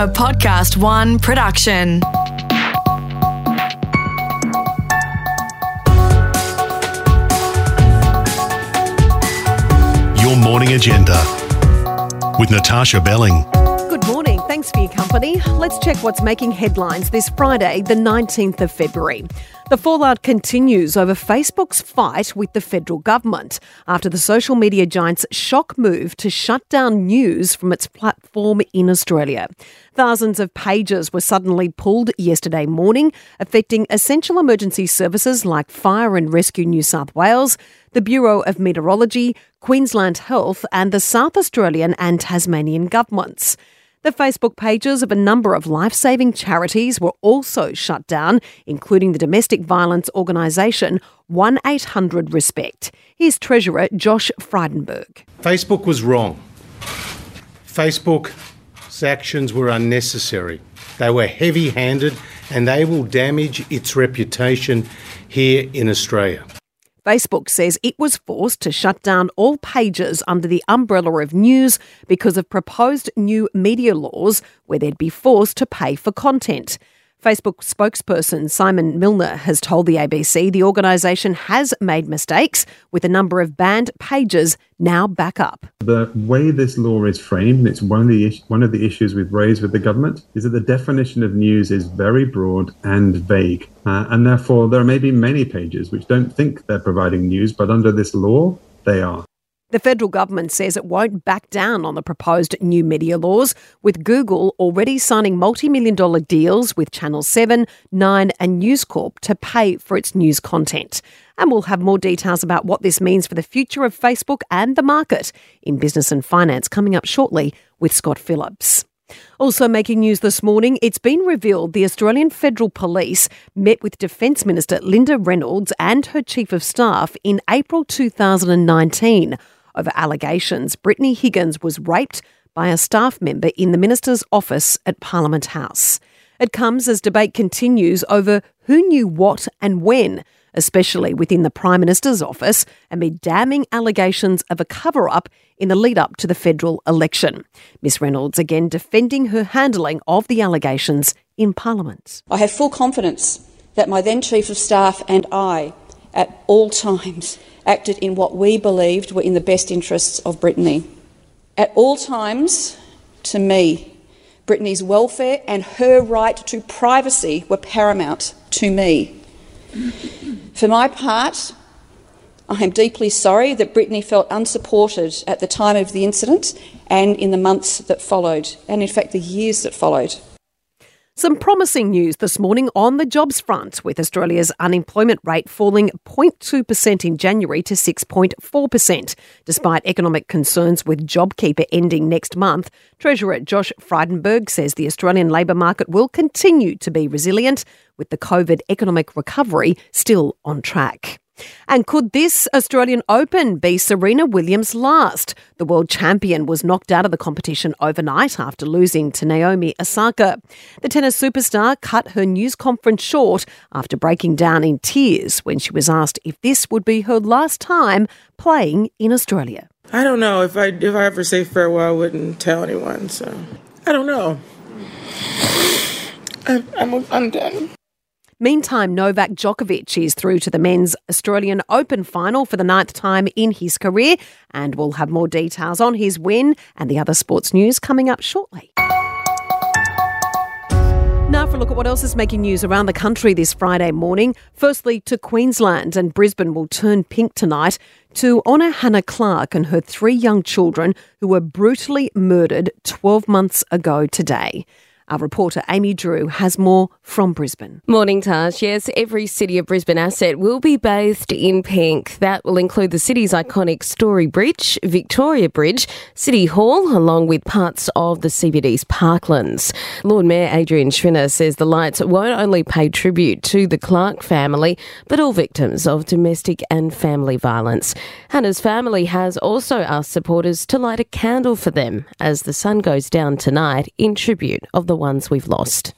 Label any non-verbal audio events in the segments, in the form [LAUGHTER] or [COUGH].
A Podcast One production. Your morning agenda with Natasha Belling. Company. Let's check what's making headlines this Friday, the 19th of February. The fallout continues over Facebook's fight with the federal government after the social media giant's shock move to shut down news from its platform in Australia. Thousands of pages were suddenly pulled yesterday morning, affecting essential emergency services like Fire and Rescue New South Wales, the Bureau of Meteorology, Queensland Health, and the South Australian and Tasmanian governments. The Facebook pages of a number of life saving charities were also shut down, including the domestic violence organisation 1 800 Respect. Here's Treasurer Josh Frydenberg. Facebook was wrong. Facebook's actions were unnecessary. They were heavy handed and they will damage its reputation here in Australia. Facebook says it was forced to shut down all pages under the umbrella of news because of proposed new media laws where they'd be forced to pay for content. Facebook spokesperson Simon Milner has told the ABC the organisation has made mistakes with a number of banned pages now back up. The way this law is framed, and it's one of the one of the issues we've raised with the government, is that the definition of news is very broad and vague, uh, and therefore there may be many pages which don't think they're providing news, but under this law, they are. The federal government says it won't back down on the proposed new media laws, with Google already signing multi million dollar deals with Channel 7, 9, and News Corp to pay for its news content. And we'll have more details about what this means for the future of Facebook and the market in business and finance coming up shortly with Scott Phillips. Also making news this morning, it's been revealed the Australian Federal Police met with Defence Minister Linda Reynolds and her Chief of Staff in April 2019 over allegations Brittany Higgins was raped by a staff member in the minister's office at Parliament House. It comes as debate continues over who knew what and when, especially within the Prime Minister's office, amid damning allegations of a cover up in the lead up to the federal election. Miss Reynolds again defending her handling of the allegations in Parliament. I have full confidence that my then Chief of Staff and I, at all times, acted in what we believed were in the best interests of Brittany. At all times, to me, Brittany's welfare and her right to privacy were paramount to me. For my part, I am deeply sorry that Brittany felt unsupported at the time of the incident and in the months that followed, and in fact the years that followed. Some promising news this morning on the jobs front, with Australia's unemployment rate falling 0.2% in January to 6.4%. Despite economic concerns with JobKeeper ending next month, Treasurer Josh Frydenberg says the Australian labour market will continue to be resilient, with the COVID economic recovery still on track. And could this Australian Open be Serena Williams' last? The world champion was knocked out of the competition overnight after losing to Naomi Osaka. The tennis superstar cut her news conference short after breaking down in tears when she was asked if this would be her last time playing in Australia. I don't know if I if I ever say farewell, I wouldn't tell anyone. So I don't know. I'm I'm, I'm done. Meantime, Novak Djokovic is through to the men's Australian Open final for the ninth time in his career, and we'll have more details on his win and the other sports news coming up shortly. Now, for a look at what else is making news around the country this Friday morning. Firstly, to Queensland and Brisbane will turn pink tonight to honour Hannah Clark and her three young children who were brutally murdered 12 months ago today. Our reporter Amy Drew has more from Brisbane. Morning, Tash. Yes, every City of Brisbane asset will be bathed in pink. That will include the city's iconic Story Bridge, Victoria Bridge, City Hall, along with parts of the CBD's parklands. Lord Mayor Adrian Schrinner says the lights won't only pay tribute to the Clark family, but all victims of domestic and family violence. Hannah's family has also asked supporters to light a candle for them as the sun goes down tonight in tribute of the ones we've lost.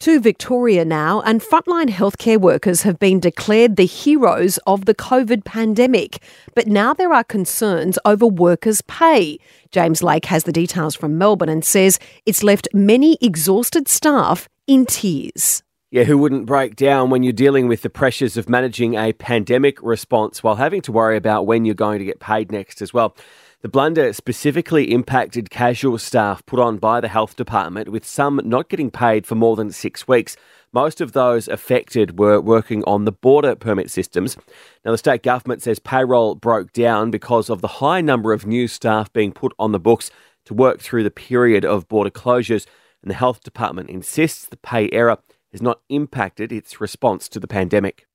To Victoria now, and frontline healthcare workers have been declared the heroes of the COVID pandemic. But now there are concerns over workers' pay. James Lake has the details from Melbourne and says it's left many exhausted staff in tears. Yeah, who wouldn't break down when you're dealing with the pressures of managing a pandemic response while having to worry about when you're going to get paid next as well? The blunder specifically impacted casual staff put on by the health department, with some not getting paid for more than six weeks. Most of those affected were working on the border permit systems. Now, the state government says payroll broke down because of the high number of new staff being put on the books to work through the period of border closures, and the health department insists the pay error has not impacted its response to the pandemic.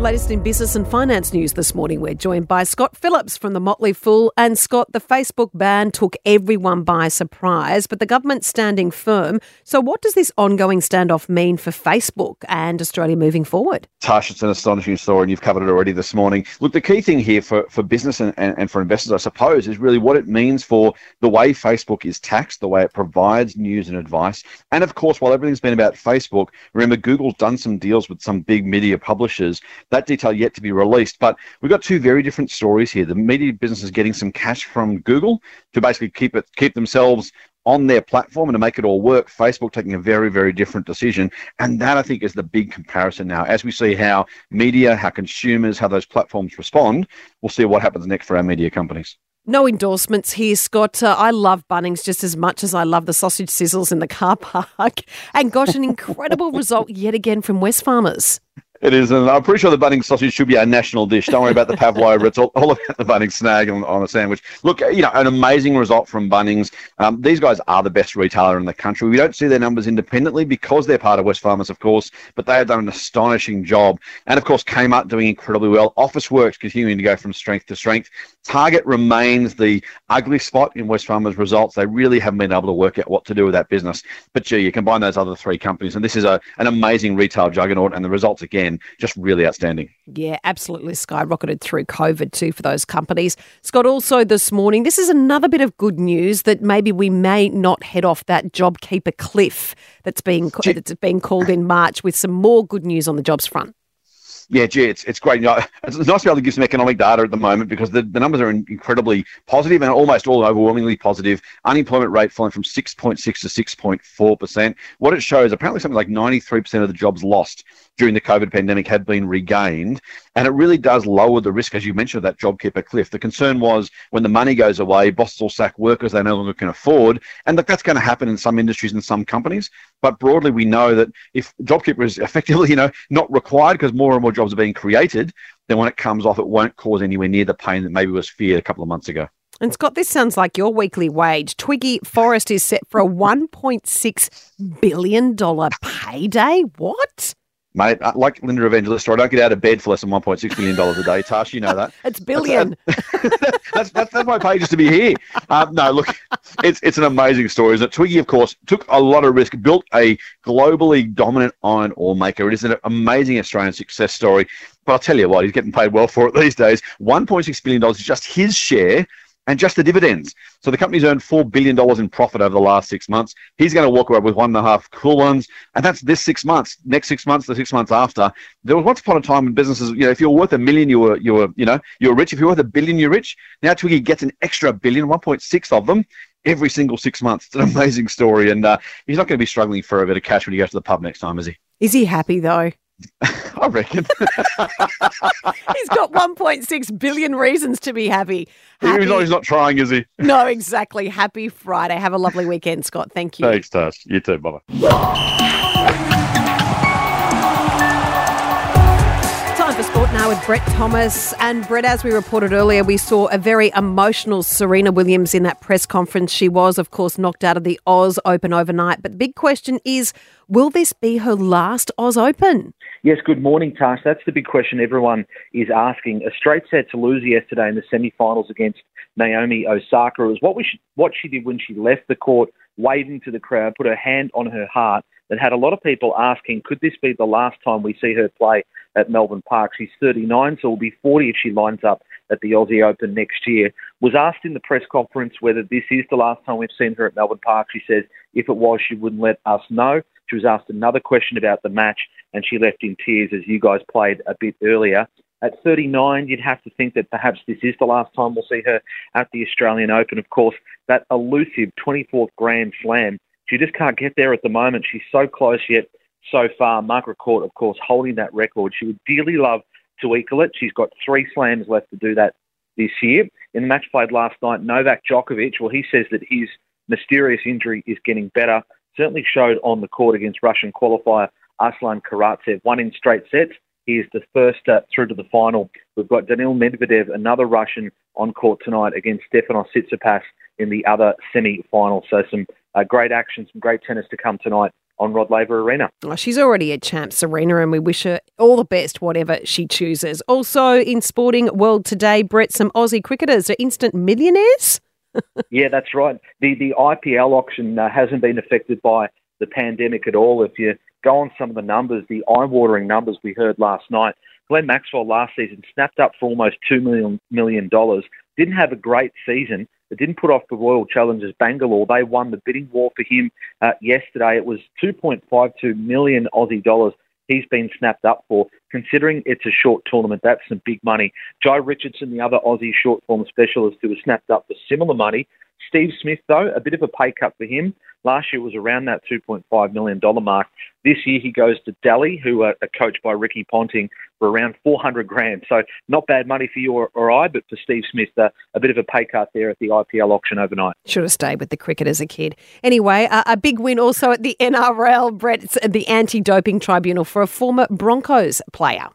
The latest in business and finance news this morning, we're joined by Scott Phillips from the Motley Fool. And Scott, the Facebook ban took everyone by surprise, but the government's standing firm. So, what does this ongoing standoff mean for Facebook and Australia moving forward? Tash, it's an astonishing story, and you've covered it already this morning. Look, the key thing here for, for business and, and, and for investors, I suppose, is really what it means for the way Facebook is taxed, the way it provides news and advice. And of course, while everything's been about Facebook, remember, Google's done some deals with some big media publishers that detail yet to be released. But we've got two very different stories here. The media business is getting some cash from Google to basically keep it keep themselves on their platform and to make it all work. Facebook taking a very, very different decision. And that I think is the big comparison now. As we see how media, how consumers, how those platforms respond, we'll see what happens next for our media companies. No endorsements here, Scott. Uh, I love Bunnings just as much as I love the sausage sizzles in the car park. [LAUGHS] And got an incredible result yet again from Wesfarmers. It is, and I'm pretty sure the Bunnings sausage should be our national dish. Don't worry about the pavlova; [LAUGHS] it's all, all about the Bunnings snag on, on, a sandwich. Look, you know, an amazing result from Bunnings. Um, these guys are the best retailer in the country. We don't see their numbers independently because they're part of Wesfarmers, of course, but they have done an astonishing job. And of course, Kmart doing incredibly well. Officeworks continuing to go from strength to strength. Target remains the ugly spot in Wesfarmers' results. They really haven't been able to work out what to do with that business. But gee, you combine those other three companies, and this is a, an amazing retail juggernaut, and the results again just really outstanding. Yeah, absolutely skyrocketed through COVID too for those companies. Scott, also this morning, this is another bit of good news that maybe we may not head off that JobKeeper cliff that's being that's being called in March with some more good news on the jobs front yeah, gee, it's, it's great. You know, it's nice to be able to give some economic data at the moment because the, the numbers are incredibly positive and almost all overwhelmingly positive. Unemployment rate falling from 6.6 to 6.4%. What it shows, apparently something like 93% of the jobs lost during the COVID pandemic had been regained. And it really does lower the risk, as you mentioned, of that JobKeeper cliff. The concern was when the money goes away, bosses will sack workers they no longer can afford. And look, that's going to happen in some industries and some companies. But broadly, we know that if JobKeeper is [LAUGHS] effectively, you know, not required because more and more jobs are being created, then when it comes off, it won't cause anywhere near the pain that maybe was feared a couple of months ago. And Scott, this sounds like your weekly wage. Twiggy Forrest is set for a $1.6 billion payday. What? Mate, uh, like Linda Evangelista, I don't get out of bed for less than $1.6 million a day. Tash, you know that. [LAUGHS] it's billion. [LAUGHS] That's, that's, that's, my pay just to be here. Um, no, look, it's, it's an amazing story, isn't it? Twiggy, of course, took a lot of risk, built a globally dominant iron ore maker. It is an amazing Australian success story. But I'll tell you what, he's getting paid well for it these days. $1.6 billion is just his share and just the dividends. So the company's earned $4 billion in profit over the last six months. He's going to walk away with one and a half cool ones. And that's this six months, next six months, the six months after. There was once upon a time in businesses, you know, if you're worth a million, you were, you were, you know, you're rich. If you're worth a billion, you're rich. Now Twiggy gets an extra billion, 1.6 of them every single six months. It's an amazing story. And uh, he's not going to be struggling for a bit of cash when he goes to the pub next time, is he? Is he happy though? I reckon. [LAUGHS] he's got 1.6 billion reasons to be happy. happy. He's, not, he's not trying, is he? No, exactly. Happy Friday. Have a lovely weekend, Scott. Thank you. Thanks, Tash. You too. Bye bye. With Brett Thomas. And Brett, as we reported earlier, we saw a very emotional Serena Williams in that press conference. She was, of course, knocked out of the Oz Open overnight. But the big question is will this be her last Oz Open? Yes, good morning, Tash. That's the big question everyone is asking. A straight set to lose yesterday in the semi finals against Naomi Osaka. Was what, we should, what she did when she left the court, waving to the crowd, put her hand on her heart, that had a lot of people asking, could this be the last time we see her play at Melbourne Park? She's 39, so will be 40 if she lines up at the Aussie Open next year. Was asked in the press conference whether this is the last time we've seen her at Melbourne Park. She says if it was, she wouldn't let us know. She was asked another question about the match, and she left in tears as you guys played a bit earlier. At 39, you'd have to think that perhaps this is the last time we'll see her at the Australian Open. Of course, that elusive 24th Grand Slam, she just can't get there at the moment. She's so close yet so far. Margaret Court, of course, holding that record. She would dearly love to equal it. She's got three slams left to do that this year. In the match played last night, Novak Djokovic, well, he says that his mysterious injury is getting better. Certainly showed on the court against Russian qualifier Aslan Karatsev. Won in straight sets. Is the first uh, through to the final. We've got Daniil Medvedev, another Russian, on court tonight against Stefanos Tsitsipas in the other semi-final. So some uh, great action, some great tennis to come tonight on Rod Laver Arena. Oh, she's already a champ, Serena, and we wish her all the best, whatever she chooses. Also, in sporting world today, Brett, some Aussie cricketers are instant millionaires. [LAUGHS] yeah, that's right. The the IPL auction uh, hasn't been affected by the pandemic at all. If you go on some of the numbers, the eye-watering numbers we heard last night, Glenn Maxwell last season snapped up for almost two million million dollars. Didn't have a great season. It didn't put off the Royal Challengers Bangalore. They won the bidding war for him uh, yesterday. It was 2.52 million Aussie dollars he's been snapped up for. Considering it's a short tournament, that's some big money. Jhye Richardson, the other Aussie short form specialist who was snapped up for similar money. Steve Smith, though, a bit of a pay cut for him. Last year was around that $2.5 million mark. This year he goes to Delhi, who are coached by Ricky Ponting, for around 400 grand. So not bad money for you or, I, but for Steve Smith, uh, a bit of a pay cut there at the IPL auction overnight. Should have stayed with the cricket as a kid. Anyway, uh, a big win also at the NRL, Brett, the anti-doping tribunal for a former Broncos player.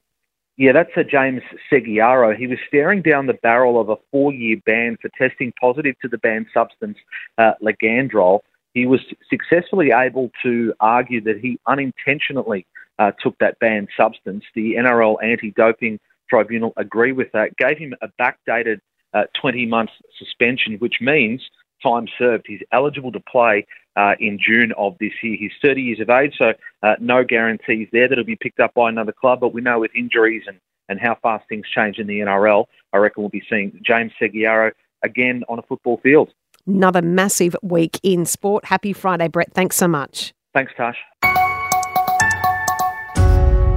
Yeah, that's a James Segeyaro. He was staring down the barrel of a four-year ban for testing positive to the banned substance, uh, Ligandrol. He was successfully able to argue that he unintentionally uh, took that banned substance. The NRL anti-doping tribunal agreed with that, gave him a backdated uh, 20 month suspension, which means time served. He's eligible to play uh, in June of this year. He's 30 years of age, so uh, no guarantees there that he'll be picked up by another club. But we know with injuries and, and how fast things change in the NRL, I reckon we'll be seeing James Segeyaro again on a football field. Another massive week in sport. Happy Friday, Brett. Thanks so much. Thanks, Tash.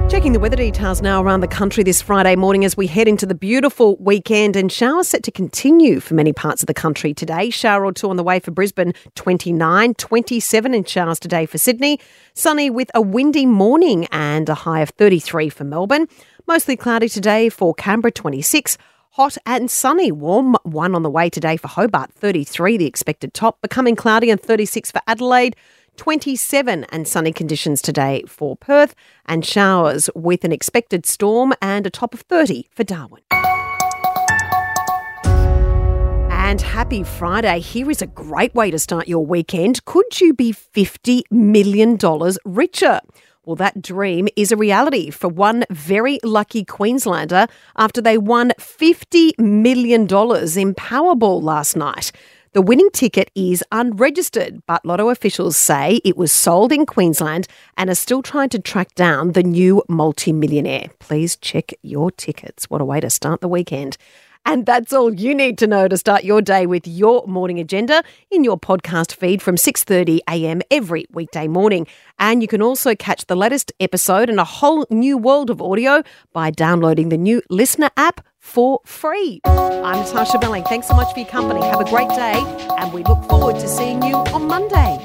Checking the weather details now around the country this Friday morning as we head into the beautiful weekend and showers set to continue for many parts of the country today. Shower or two on the way for Brisbane, 29, 27 in showers today for Sydney. Sunny with a windy morning and a high of 33 for Melbourne. Mostly cloudy today for Canberra, 26. Hot and sunny, warm one on the way today for Hobart, 33 the expected top. Becoming cloudy and 36 for Adelaide. 27 and sunny conditions today for Perth, and showers with an expected storm and a top of 30 for Darwin. And happy Friday. Here is a great way to start your weekend. Could you be $50 million richer? Well, that dream is a reality for one very lucky Queenslander after they won $50 million in Powerball last night. The winning ticket is unregistered, but Lotto officials say it was sold in Queensland and are still trying to track down the new multimillionaire. Please check your tickets. What a way to start the weekend. And that's all you need to know to start your day with your morning agenda in your podcast feed from 6:30 a.m. every weekday morning. And you can also catch the latest episode in a whole new world of audio by downloading the new LiSTNR app for free. I'm Natasha Belling. Thanks so much for your company. Have a great day, and we look forward to seeing you on Monday.